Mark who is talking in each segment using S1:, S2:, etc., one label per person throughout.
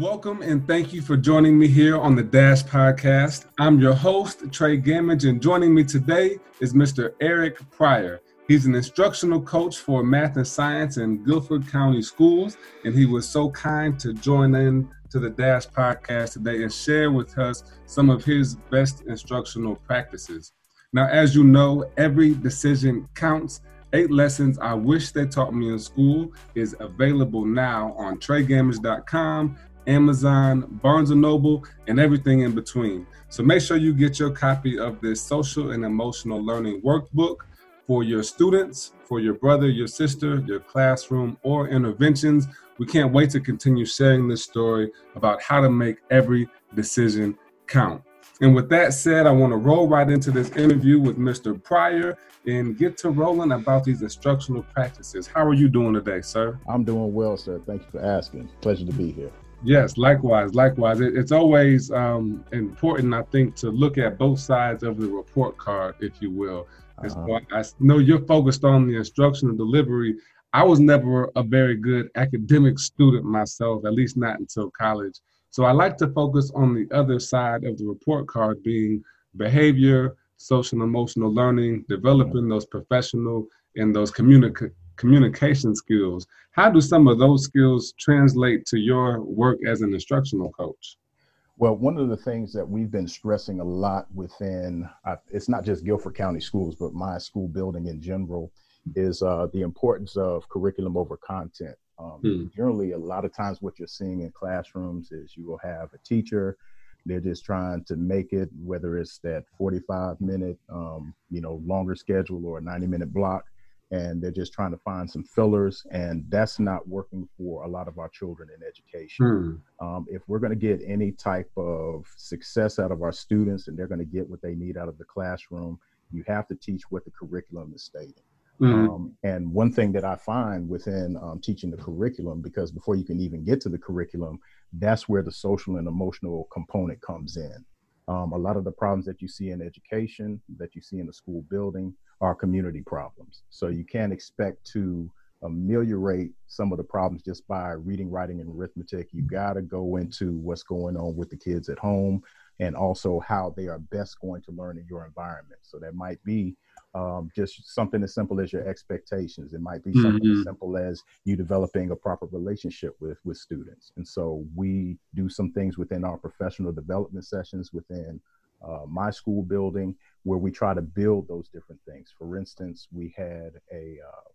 S1: Welcome and thank you for joining me here on the Dash Podcast. I'm your host, Trey Gamage, and joining me today is Mr. Erick Pryor. He's an instructional coach for math and science in Guilford County Schools, and he was so kind to join in to the Dash Podcast today and share with us some of his best instructional practices. Now, as you know, every decision counts. Eight lessons I wish they taught me in school is available now on TreyGamage.com Amazon, Barnes and Noble, and everything in between. So make sure you get your copy of this social and emotional learning workbook for your students, for your brother, your sister, your classroom, or interventions. We can't wait to continue sharing this story about how to make every decision count. And with that said, I want to roll right into this interview with Mr. Pryor and get to rolling about these instructional practices. How are you doing today, sir?
S2: I'm doing well, sir. Thank you for asking. Pleasure to be here.
S1: Yes, likewise, likewise. It, it's always um, important, I think, to look at both sides of the report card, if you will. Uh-huh. I, I know you're focused on the instruction and delivery. I was never a very good academic student myself, at least not until college. So I like to focus on the other side of the report card being behavior, social and emotional learning, developing those professional and those communica- communication skills. How do some of those skills translate to your work as an instructional coach?
S2: Well, one of the things that we've been stressing a lot within, uh, it's not just Guilford County schools, but my school building in general, is uh, the importance of curriculum over content. Um, hmm. Generally, a lot of times what you're seeing in classrooms is you will have a teacher, they're just trying to make it, whether it's that 45 minute, um, you know, longer schedule or a 90 minute block and they're just trying to find some fillers and that's not working for a lot of our children in education hmm. um, if we're going to get any type of success out of our students and they're going to get what they need out of the classroom you have to teach what the curriculum is stating mm-hmm. um, and one thing that i find within um, teaching the curriculum because before you can even get to the curriculum that's where the social and emotional component comes in um, a lot of the problems that you see in education that you see in the school building are community problems. So you can't expect to ameliorate some of the problems just by reading, writing, and arithmetic. You got to go into what's going on with the kids at home and also how they are best going to learn in your environment. So that might be um, just something as simple as your expectations. It might be mm-hmm. something as simple as you developing a proper relationship with with students. And so we do some things within our professional development sessions within uh, my school building where we try to build those different things. For instance, we had a uh,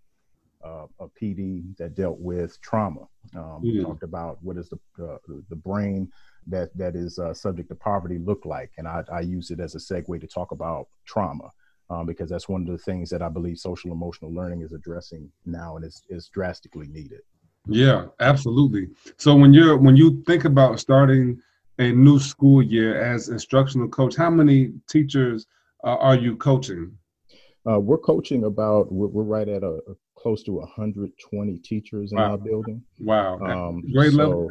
S2: uh, a PD that dealt with trauma. Um, We talked about what is the uh, the brain that that is uh, subject to poverty look like, and I, I, use it as a segue to talk about trauma. Um, because that's one of the things that I believe social emotional learning is addressing now and it's is drastically needed.
S1: Yeah, absolutely. So when you're when you think about starting a new school year as instructional coach, how many teachers uh, are you coaching?
S2: Uh, we're coaching about we're, we're right at a, a, close to 120 teachers in wow. our building.
S1: Wow, um, grade so, level.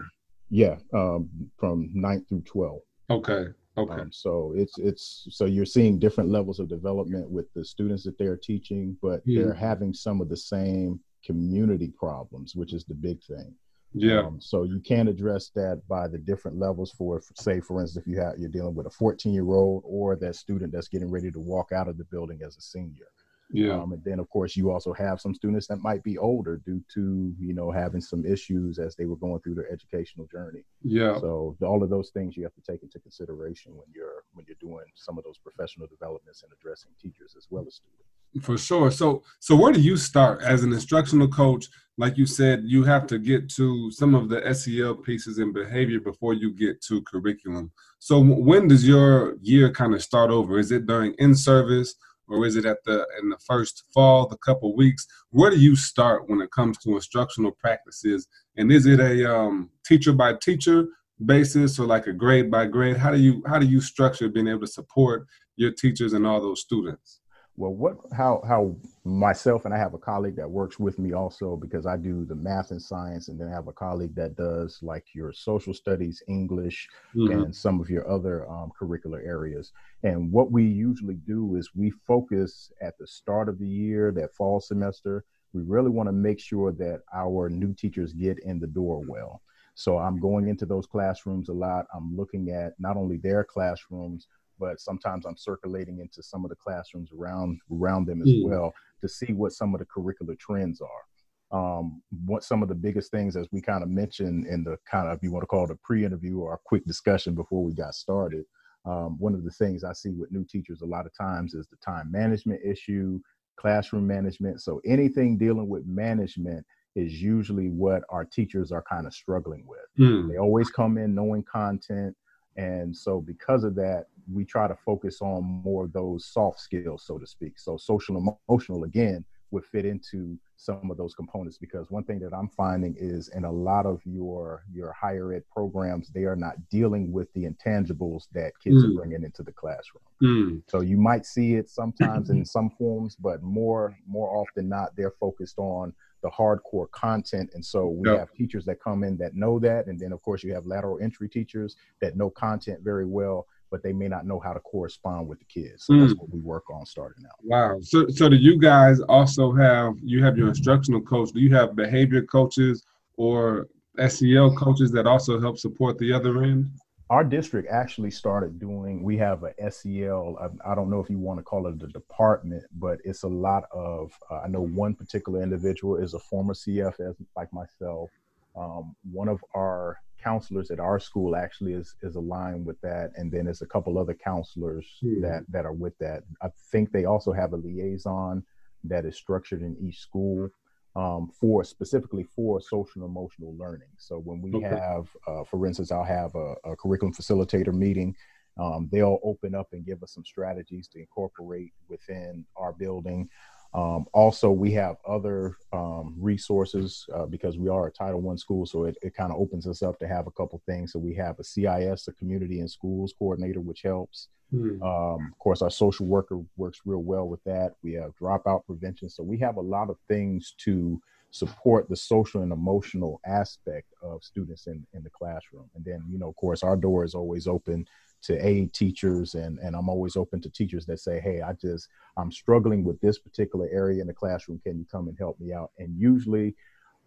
S2: Yeah, um, from 9th through 12.
S1: Okay. Okay. Um,
S2: so it's it's so you're seeing different levels of development with the students that they're teaching, but yeah. they're having some of the same community problems, which is the big thing.
S1: Yeah. Um,
S2: so you can address that by the different levels for, say, for instance, if you have you're dealing with a 14 year old or that student that's getting ready to walk out of the building as a senior.
S1: Yeah.
S2: Um, and then, of course, you also have some students that might be older due to you know having some issues as they were going through their educational journey.
S1: Yeah.
S2: So all of those things you have to take into consideration when you're when you're doing some of those professional developments and addressing teachers as well as students.
S1: For sure. So so where do you start as an instructional coach? Like you said, you have to get to some of the SEL pieces and behavior before you get to curriculum. So when does your year kind of start over? Is it during in service? Or is it at the in the first fall, the couple weeks? Where do you start when it comes to instructional practices? And is it a um, teacher by teacher basis or like a grade by grade? How do you how do you structure being able to support your teachers and all those students?
S2: Well what how how myself and i have a colleague that works with me also because i do the math and science and then i have a colleague that does like your social studies english mm-hmm. and some of your other um, curricular areas and what we usually do is we focus at the start of the year that fall semester we really want to make sure that our new teachers get in the door well So I'm going into those classrooms a lot. I'm looking at not only their classrooms, but sometimes I'm circulating into some of the classrooms around around them as mm. well to see what some of the curricular trends are. Um, what some of the biggest things, as we kind of mentioned in the kind of, if you want to call it a pre-interview or a quick discussion before we got started, um, one of the things I see with new teachers a lot of times is the time management issue, classroom management. So anything dealing with management is usually what our teachers are kind of struggling with. Mm. They always come in knowing content. And so because of that, we try to focus on more of those soft skills, so to speak. So social emotional again would fit into some of those components because one thing that I'm finding is in a lot of your your higher ed programs they are not dealing with the intangibles that kids mm. are bringing into the classroom. Mm. So you might see it sometimes in some forms, but more more often not they're focused on the hardcore content and so we yep. have teachers that come in that know that and then of course you have lateral entry teachers that know content very well but they may not know how to correspond with the kids. So mm. that's what we work on starting out.
S1: Wow. So so do you guys also have you have your instructional coach? Do you have behavior coaches or SEL coaches that also help support the other end?
S2: Our district actually started doing. We have a SEL. I, I don't know if you want to call it a department, but it's a lot of. Uh, I know one particular individual is a former CFS like myself. Um, one of our counselors at our school actually is is aligned with that, and then there's a couple other counselors hmm. that that are with that. I think they also have a liaison that is structured in each school um, for specifically for social emotional learning. So when we okay. have, uh, for instance, I'll have a, a curriculum facilitator meeting. Um, they'll open up and give us some strategies to incorporate within our building. Um, also, we have other um, resources uh, because we are a Title One school, so it, it kind of opens us up to have a couple things. So we have a CIS, a Community and Schools Coordinator, which helps. Hmm. Um, of course, our social worker works real well with that. We have dropout prevention, so we have a lot of things to support the social and emotional aspect of students in, in the classroom. And then, you know, of course, our door is always open to aid teachers and and I'm always open to teachers that say, "Hey, I just I'm struggling with this particular area in the classroom. Can you come and help me out?" And usually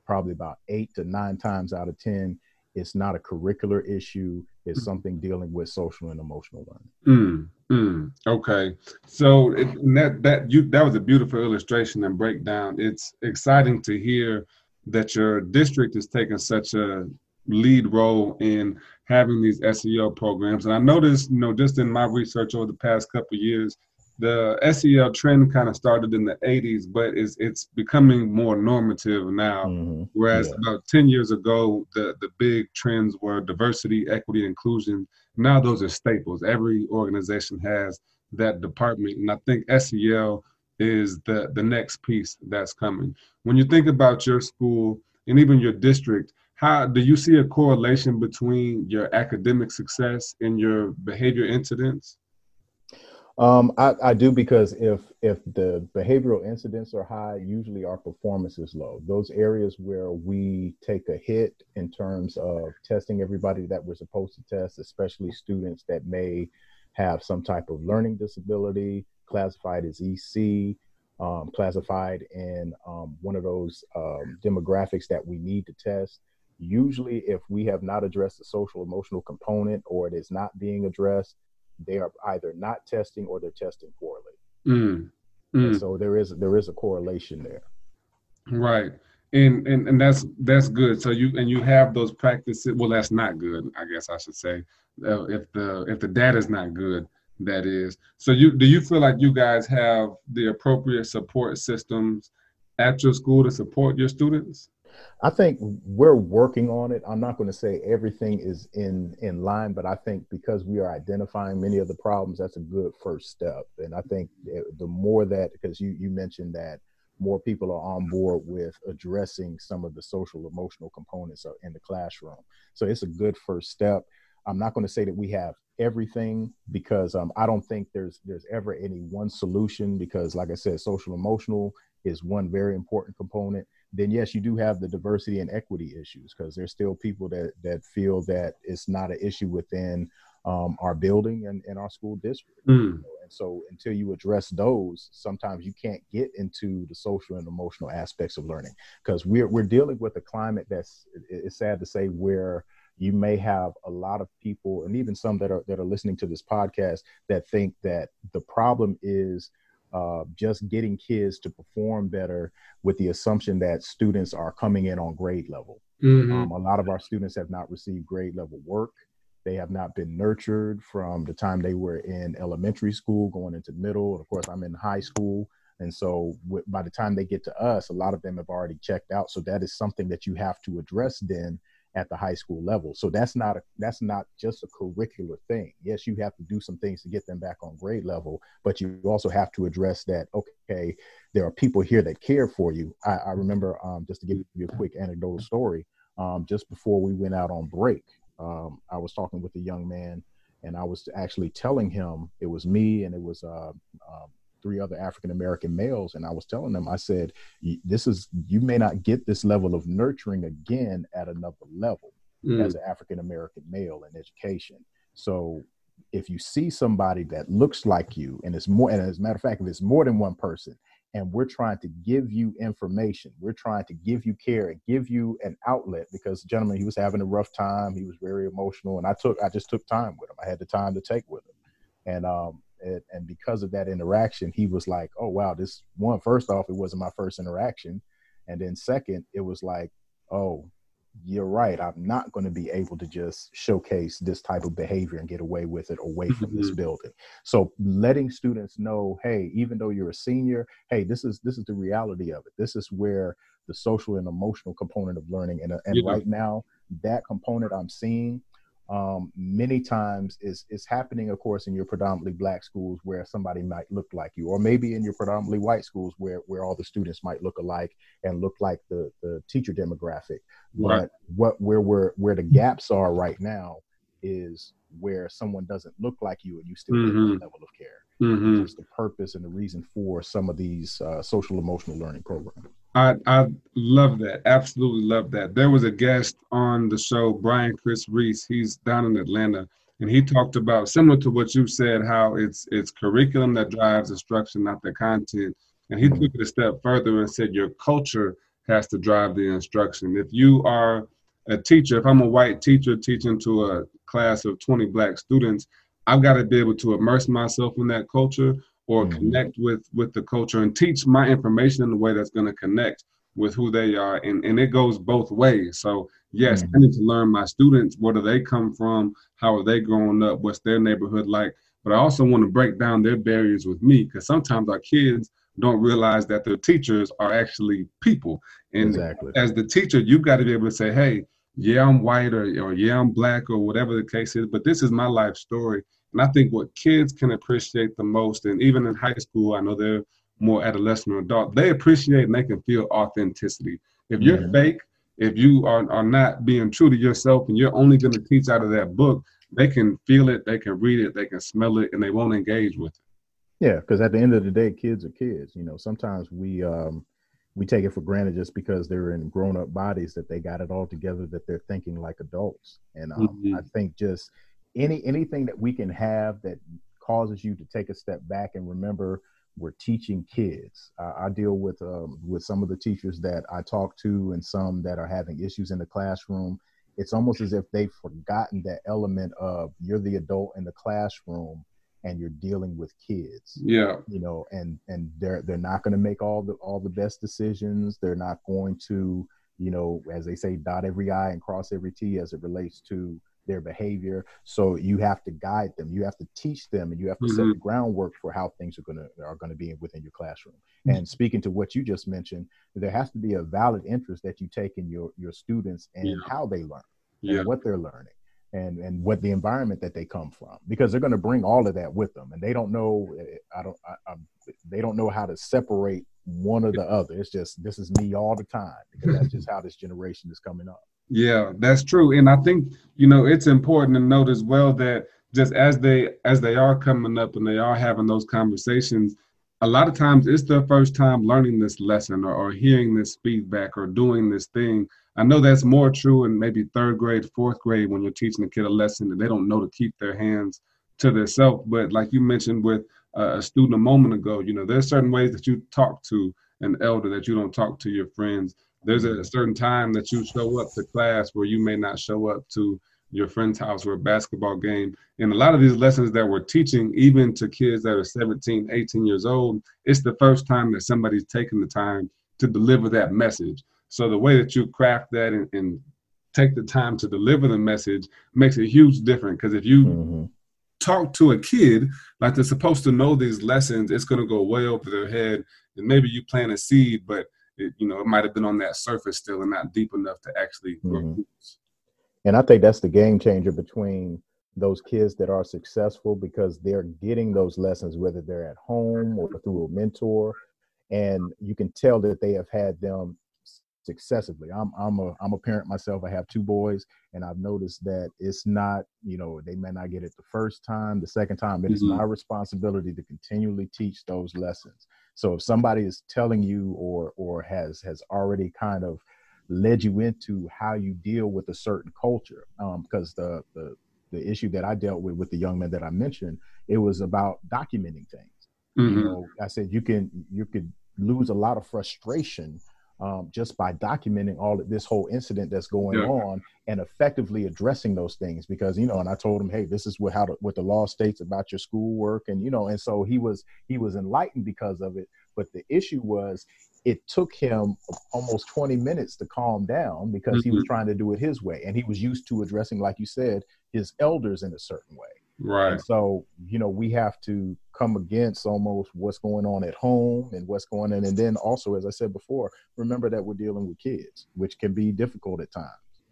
S2: probably about 8 to 9 times out of 10 it's not a curricular issue it's mm. something dealing with social and emotional
S1: learning mm, mm, okay so it, that that you that was a beautiful illustration and breakdown it's exciting to hear that your district is taking such a lead role in having these SEL programs. And I noticed, you know, just in my research over the past couple years, the SEL trend kind of started in the 80s, but it's it's becoming more normative now. Mm-hmm. Whereas yeah. about 10 years ago, the the big trends were diversity, equity, inclusion. Now those are staples. Every organization has that department, and I think SEL is the the next piece that's coming. When you think about your school and even your district, how do you see a correlation between your academic success and your behavior incidents?
S2: Um, I, I, do because if if the behavioral incidents are high, usually our performance is low. Those areas where we take a hit in terms of testing everybody that we're supposed to test, especially students that may have some type of learning disability, classified as EC, um, classified in um, one of those um, demographics that we need to test usually if we have not addressed the social emotional component or it is not being addressed they are either not testing or they're testing poorly. Mm. Mm. so there is there is a correlation there.
S1: Right. And, and and that's that's good. So you and you have those practices. Well that's not good i guess i should say. Uh, if the if the data is not good that is. So you do you feel like you guys have the appropriate support systems at your school to support your students
S2: I think we're working on it. I'm not going to say everything is in in line, but I think because we are identifying many of the problems, that's a good first step. And I think the more that, because you you mentioned that more people are on board with addressing some of the social emotional components in the classroom, so it's a good first step. I'm not going to say that we have everything because um, I don't think there's there's ever any one solution because, like I said, social emotional is one very important component then yes, you do have the diversity and equity issues because there's still people that that feel that it's not an issue within um, our building and, and our school district. Mm. and so until you address those, sometimes you can't get into the social and emotional aspects of learning because we're, we're dealing with a climate that's, it's sad to say, where you may have a lot of people and even some that are that are listening to this podcast that think that the problem is uh, just getting kids to perform better with the assumption that students are coming in on grade level. Mm-hmm. Um, a lot of our students have not received grade level work. They have not been nurtured from the time they were in elementary school, going into middle. Of course, I'm in high school. And so w- by the time they get to us, a lot of them have already checked out. So that is something that you have to address then at the high school level. So that's not a that's not just a curricular thing. Yes, you have to do some things to get them back on grade level, but you also have to address that. Okay, there are people here that care for you. I, I remember um, just to give you a quick anecdotal story. Um, just before we went out on break, um, I was talking with a young man, and I was actually telling him it was me and it was uh, uh, three other African American males, and I was telling them, I said, "This is you may not get this level of nurturing again at another level mm. as an African American male in education." So if you see somebody that looks like you, and it's more, and as a matter of fact, if it's more than one person, and we're trying to give you information, we're trying to give you care and give you an outlet because gentleman, he was having a rough time, he was very emotional, and I took, I just took time with him. I had the time to take with him, and um, it, and because of that interaction, he was like, "Oh wow, this one." First off, it wasn't my first interaction, and then second, it was like, "Oh, you're right. I'm not going to be able to just showcase this type of behavior and get away with it away from mm-hmm. this building." So, letting students know, "Hey, even though you're a senior, hey, this is this is the reality of it. This is where the social and emotional component of learning, and and yeah. right now, that component I'm seeing." Um, many times is is happening, of course, in your predominantly black schools where somebody might look like you, or maybe in your predominantly white schools where where all the students might look alike and look like the the teacher demographic. Right. But what where where where the gaps are right now is where someone doesn't look like you and you still mm-hmm. get that level of care. Mm-hmm. The purpose and the reason for some of these uh, social emotional learning programs.
S1: I I love that. Absolutely love that. There was a guest on the show, Brian Chris Reese. He's down in Atlanta, and he talked about similar to what you said, how it's it's curriculum that drives instruction, not the content. And he took it a step further and said your culture has to drive the instruction. If you are a teacher, if I'm a white teacher teaching to a class of 20 black students, I've got to be able to immerse myself in that culture or mm-hmm. connect with with the culture and teach my information in a way that's going to connect with who they are and, and it goes both ways so yes mm-hmm. i need to learn my students where do they come from how are they growing up what's their neighborhood like but i also want to break down their barriers with me because sometimes our kids don't realize that their teachers are actually people and exactly. as the teacher you've got to be able to say hey yeah i'm white or, or yeah i'm black or whatever the case is but this is my life story and I think what kids can appreciate the most, and even in high school, I know they're more adolescent or adult, they appreciate and they can feel authenticity. If you're yeah. fake, if you are, are not being true to yourself and you're only going to teach out of that book, they can feel it, they can read it, they can smell it, and they won't engage with it.
S2: Yeah, because at the end of the day, kids are kids. You know, sometimes we um, we take it for granted just because they're in grown up bodies that they got it all together, that they're thinking like adults. And um, mm-hmm. I think just any anything that we can have that causes you to take a step back and remember we're teaching kids. Uh, I deal with um, with some of the teachers that I talk to, and some that are having issues in the classroom. It's almost as if they've forgotten that element of you're the adult in the classroom and you're dealing with kids.
S1: Yeah,
S2: you know, and and they're they're not going to make all the all the best decisions. They're not going to, you know, as they say, dot every i and cross every t as it relates to their behavior. So you have to guide them. You have to teach them, and you have to mm-hmm. set the groundwork for how things are gonna are gonna be within your classroom. Mm-hmm. And speaking to what you just mentioned, there has to be a valid interest that you take in your your students and yeah. how they learn yeah. and what they're learning. And, and what the environment that they come from because they're going to bring all of that with them and they don't know eh, I don't I, I, they don't know how to separate one or the other it's just this is me all the time because that's just how this generation is coming up
S1: yeah, that's true. And I think, you know, it's important to note as well that just as they as they are coming up and they are having those conversations, a lot of times it's their first time learning this lesson or, or hearing this feedback or doing this thing. I know that's more true in maybe third grade, fourth grade when you're teaching a kid a lesson and they don't know to keep their hands to themselves. But like you mentioned with uh, a student a moment ago, you know, there's certain ways that you talk to an elder that you don't talk to your friends. There's a certain time that you show up to class where you may not show up to your friend's house or a basketball game. And a lot of these lessons that we're teaching, even to kids that are 17, 18 years old, it's the first time that somebody's taken the time to deliver that message. So the way that you craft that and, and take the time to deliver the message makes a huge difference. Because if you mm-hmm. talk to a kid like they're supposed to know these lessons, it's going to go way over their head. And maybe you plant a seed, but it, you know it might have been on that surface still and not deep enough to actually grow mm-hmm.
S2: And I think that's the game changer between those kids that are successful because they're getting those lessons, whether they're at home or through a mentor. And you can tell that they have had them successively. I'm I'm a I'm a parent myself. I have two boys, and I've noticed that it's not you know they may not get it the first time, the second time. It is mm-hmm. my responsibility to continually teach those lessons. So if somebody is telling you or or has has already kind of led you into how you deal with a certain culture. Um, because the, the the issue that I dealt with with the young man that I mentioned, it was about documenting things. Mm-hmm. You know, I said you can you could lose a lot of frustration um, just by documenting all of this whole incident that's going yeah. on and effectively addressing those things because you know and i told him hey this is what how to, what the law states about your schoolwork and you know and so he was he was enlightened because of it but the issue was it took him almost 20 minutes to calm down because mm-hmm. he was mm-hmm. trying to do it his way and he was used to addressing like you said his elders in a certain way
S1: right. And
S2: so you know we have to come against almost what's going on at home and what's going on. And then also as i said before remember that we're dealing with kids which can be difficult at times.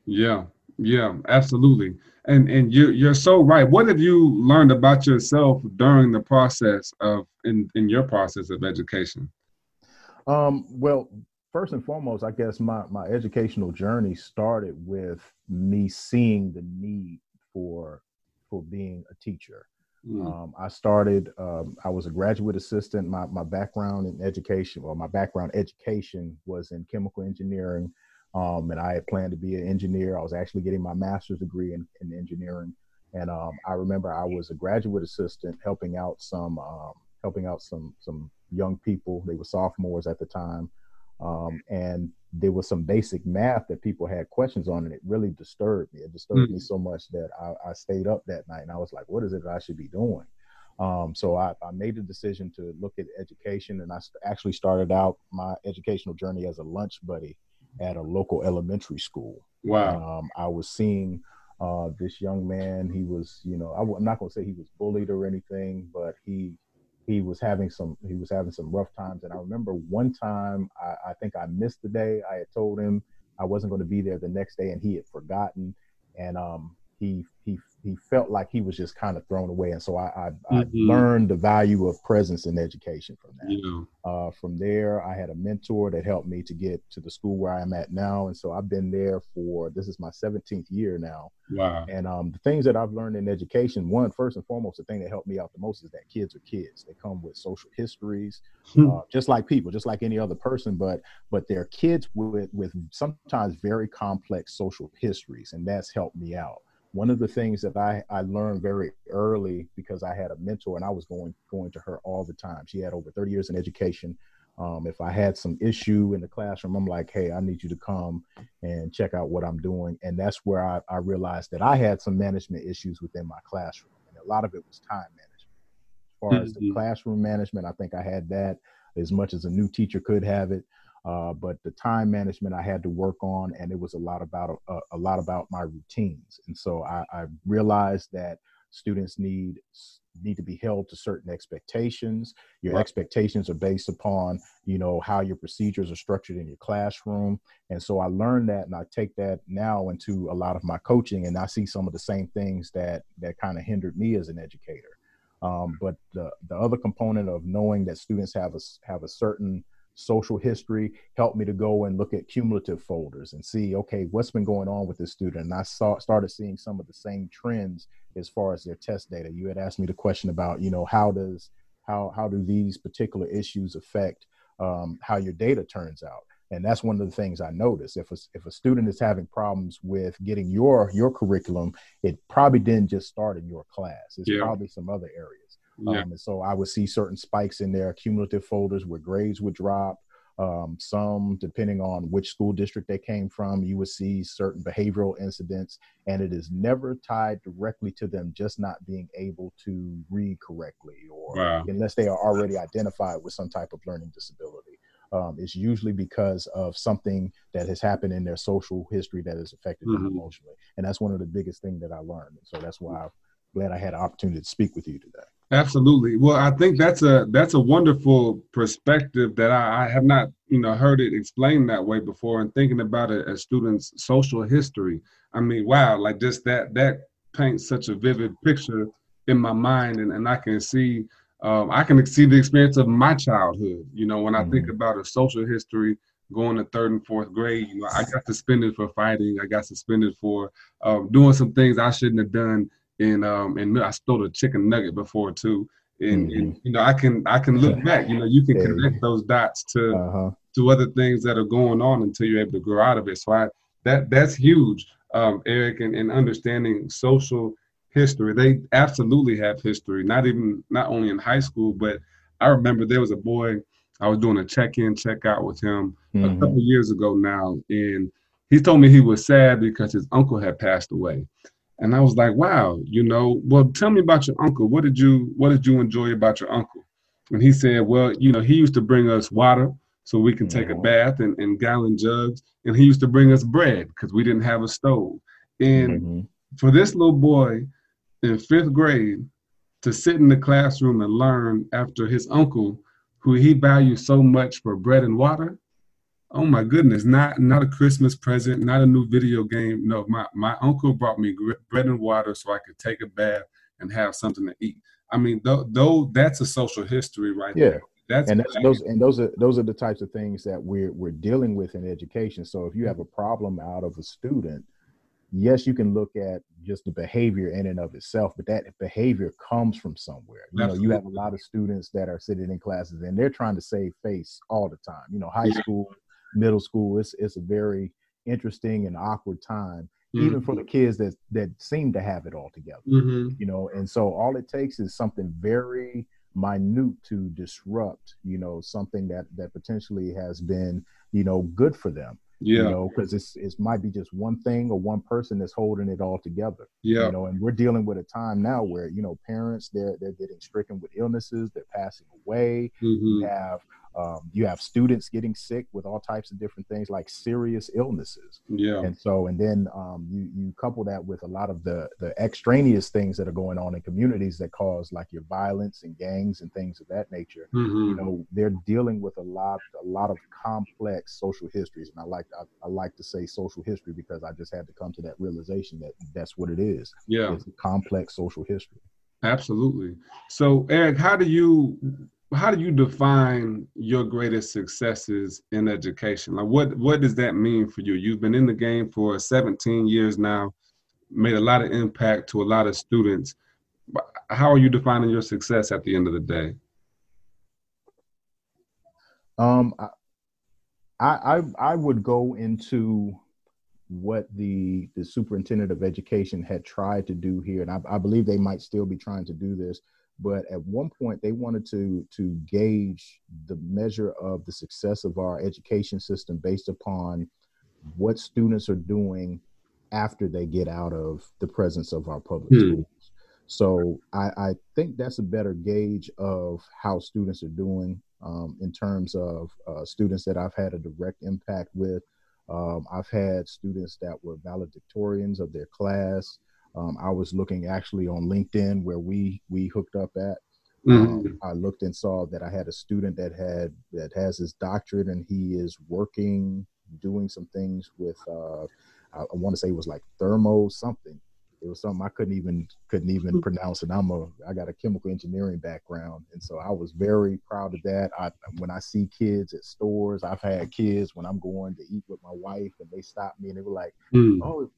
S1: Yeah. Yeah absolutely. And and you you're so right. What have you learned about yourself during the process of in in your process of education?
S2: Um, well, first and foremost, I guess my, my educational journey started with me seeing the need for for being a teacher. Mm. Um, I started. Um, I was a graduate assistant. My my background in education, or my background education, was in chemical engineering, um, and I had planned to be an engineer. I was actually getting my master's degree in, in engineering, and um, I remember I was a graduate assistant helping out some um, helping out some some young people. They were sophomores at the time. Um, and there was some basic math that people had questions on, and it really disturbed me. It disturbed mm-hmm. me so much that I, I, stayed up that night, and I was like, "What is it I should be doing?" Um, so I, I, made the decision to look at education, and I st- actually started out my educational journey as a lunch buddy at a local elementary school.
S1: Wow!
S2: Um, I was seeing uh, this young man. He was, you know, I, am not going to say he was bullied or anything, but he he was having some he was having some rough times and i remember one time I, I, think i missed the day i had told him i wasn't going to be there the next day and he had forgotten and um, he he he felt like he was just kind of thrown away. And so I, I, mm-hmm. I learned the value of presence in education from. Yeah. Uh, from there, I had a mentor that helped me to get to the school where I am at now. And so I've been there for this is my 17th year now.
S1: Wow.
S2: And um, the things that I've learned in education, one, first and foremost, the thing that helped me out the most is that kids are kids. They come with social histories, hmm. uh, just like people, just like any other person, but but they're kids with with sometimes very complex social histories, and that's helped me out one of the things that I, I learned very early because I had a mentor and I was going going to her all the time. She had over 30 years in education. Um, if I had some issue in the classroom, I'm like, hey, I need you to come and check out what I'm doing. And that's where I, I realized that I had some management issues within my classroom. And a lot of it was time management. As far mm-hmm. as the mm-hmm. classroom management, I think I had that as much as a new teacher could have it. Uh, but the time management I had to work on, and it was a lot about a, a lot about my routines. And so I, I, realized that students need need to be held to certain expectations. Your right. expectations are based upon you know how your procedures are structured in your classroom. And so I learned that, and I take that now into a lot of my coaching, and I see some of the same things that that kind of hindered me as an educator. Um, but the the other component of knowing that students have a have a certain social history helped me to go and look at cumulative folders and see okay what's been going on with this student? And i saw started seeing some of the same trends as far as their test data. You had asked me the question about you know how does how how do these particular issues affect um, how your data turns out? And that's one of the things i notice if a, if a student is having problems with getting your your curriculum it probably didn't just start in your class. It's yeah. probably some other areas yeah. um, and so i would see certain spikes in their cumulative folders where grades would drop um, some, depending on which school district they came from, you would see certain behavioral incidents, and it is never tied directly to them just not being able to read correctly or wow. unless they are already identified with some type of learning disability. Um, it's usually because of something that has happened in their social history that has affected mm-hmm. them emotionally. And that's one of the biggest things that I learned. And so that's why I'm glad I had an opportunity to speak with you today.
S1: Absolutely. Well, I think that's a that's a wonderful perspective that I, I have not you know heard it explained that way before. And thinking about it as students' social history, I mean, wow, like just that that paints such a vivid picture in my mind, and, and I can see um, I can see the experience of my childhood. You know, when I mm-hmm. think about a social history going to third and fourth grade, you know, I got suspended for fighting. I got suspended for um, doing some things I shouldn't have done and um and I stole a chicken nugget before too. And, mm-hmm. and you know I can I can look back. You know you can connect those dots to uh-huh. to other things that are going on until you're able to grow out of it. So I that that's huge, um, Erick, and, and understanding social history. They absolutely have history. Not even not only in high school, but I remember there was a boy I was doing a check-in, check-out with him mm-hmm. a couple years ago now, and he told me he was sad because his uncle had passed away. And I was like, wow, you know, well, tell me about your uncle. What did you what did you enjoy about your uncle? And he said, well, you know, he used to bring us water so we can take a mm-hmm. bath in, in gallon jugs. And he used to bring us bread because we didn't have a stove. And mm-hmm. for this little boy in fifth grade to sit in the classroom and learn after his uncle, who he valued so much for bread and water, Oh my goodness! Not not a Christmas present, not a new video game. No, my my uncle brought me bread and water so I could take a bath and have something to eat. I mean, though, though that's a social history, right?
S2: Yeah. There. That's and that's, those and those are those are the types of things that we're we're dealing with in education. So if you have a problem out of a student, yes, you can look at just the behavior in and of itself, but that behavior comes from somewhere. You Absolutely. know, you have a lot of students that are sitting in classes and they're trying to save face all the time. You know, high yeah. school middle school. It's it's a very interesting and awkward time, mm-hmm. even for the mm-hmm. kids that that seem to have it all together. Mm-hmm. You know, and so all it takes is something very minute to disrupt, you know, something that that potentially has been, you know, good for them. Yeah. You know, because it's it might be just one thing or one person that's holding it all together. Yeah. You know, and we're dealing with a time now where, you know, parents they're they're getting stricken with illnesses, they're passing away. Mm-hmm. You have um, you have students getting sick with all types of different things like serious illnesses. Yeah. And so, and then um, you you couple that with a lot of the the extraneous things that are going on in communities that cause like your violence and gangs and things of that nature. Mm-hmm. You know, they're dealing with a lot a lot of complex social histories, and I like I, I like to say social history because I just had to come to that realization that that's what it is. Yeah. It's a complex social history.
S1: Absolutely. So, Erick, how do you how do you define your greatest successes in education? Like what what does that mean for you? You've been in the game for 17 years now, made a lot of impact to a lot of students. How are you defining your success at the end of the day?
S2: Um, I I I would go into what the the superintendent of education had tried to do here, and I, I believe they might still be trying to do this but at one point they wanted to to gauge the measure of the success of our education system based upon what students are doing after they get out of the presence of our public hmm. schools so I, I, think that's a better gauge of how students are doing um, in terms of uh, students that I've had a direct impact with. Um, I've had students that were valedictorians of their class. Um, I was looking actually on LinkedIn where we we hooked up at. Mm-hmm. Um, I looked and saw that I had a student that had that has his doctorate and he is working doing some things with uh, I, I want to say it was like thermo something. It was something I couldn't even couldn't even mm-hmm. pronounce and I'm a I got a chemical engineering background and so I was very proud of that. I when I see kids at stores, I've had kids when I'm going to eat with my wife and they stop me and they were like, mm. "Oh,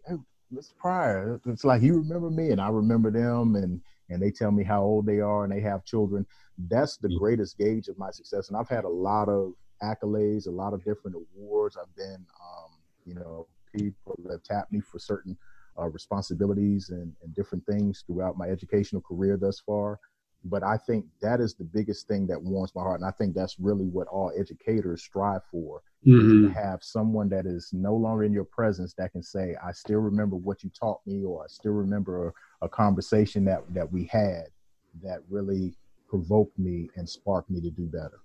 S2: Mr. Pryor. It's like you remember me and I remember them and and they tell me how old they are and they have children. that's the greatest gauge of my success. And I've had a lot of accolades, a lot of different awards. I've been, um, you know, people have tapped me for certain uh, responsibilities and, and different things throughout my educational career thus far. But I think that is the biggest thing that warms my heart. And I think that's really what all educators strive for mm-hmm. have someone that is no longer in your presence that can say, I still remember what you taught me, or I still remember a, a conversation that, that we had that really provoked me and sparked me to do better.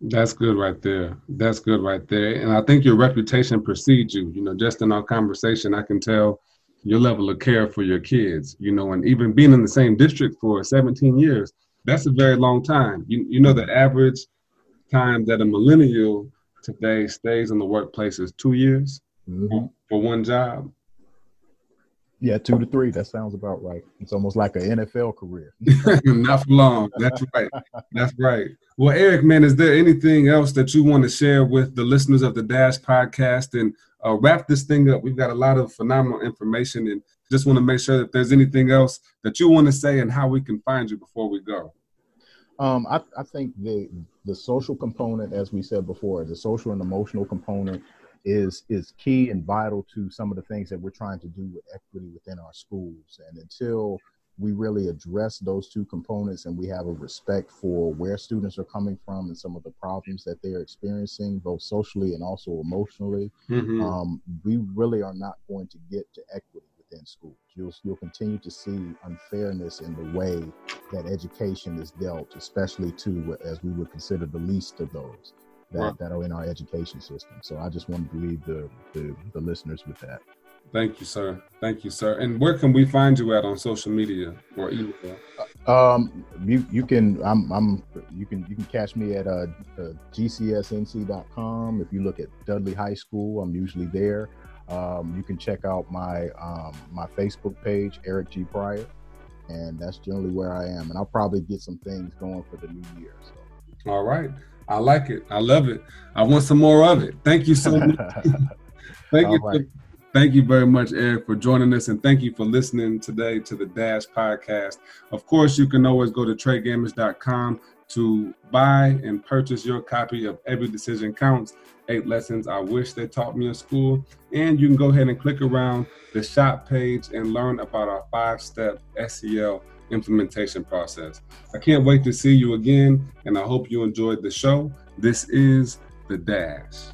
S1: That's good right there. That's good right there. And I think your reputation precedes you. You know, just in our conversation, I can tell your level of care for your kids, you know, and even being in the same district for 17 years, that's a very long time. You, you know, the average time that a millennial today stays in the workplace is two years mm-hmm. for one job.
S2: Yeah, two to three. That sounds about right. It's almost like an NFL career.
S1: Not for long. That's right. That's right. Well, Erick, man, is there anything else that you want to share with the listeners of the Dash podcast and uh, wrap this thing up? We've got a lot of phenomenal information and just want to make sure that there's anything else that you want to say and how we can find you before we go.
S2: Um, I, I think the the social component, as we said before, the social and emotional component is is key and vital to some of the things that we're trying to do with equity within our schools. And until we really address those two components and we have a respect for where students are coming from and some of the problems that they're experiencing, both socially and also emotionally, mm-hmm. um, we really are not going to get to equity within schools. You'll, you'll continue to see unfairness in the way that education is dealt, especially to as we would consider the least of those that, wow. that are in our education system. So I just wanted to leave the, the, the listeners with that.
S1: Thank you, sir. Thank you, sir. And where can we find you at on social media or email?
S2: Um, you you can I'm I'm you can you can catch me at uh, uh gcsnc.com. If you look at Dudley High School, I'm usually there. Um, you can check out my um, my Facebook page, Erick G Pryor, and that's generally where I am. And I'll probably get some things going for the new year. So.
S1: All right. I like it. I love it. I want some more of it. Thank you so much. thank you. Right. Thank you very much, Erick, for joining us, and thank you for listening today to the Dash Podcast. Of course, you can always go to TreyGamage.com to buy and purchase your copy of Every Decision Counts Eight Lessons I Wish They Taught Me in School. And you can go ahead and click around the shop page and learn about our five step SEL implementation process. I can't wait to see you again, and I hope you enjoyed the show. This is The Dash.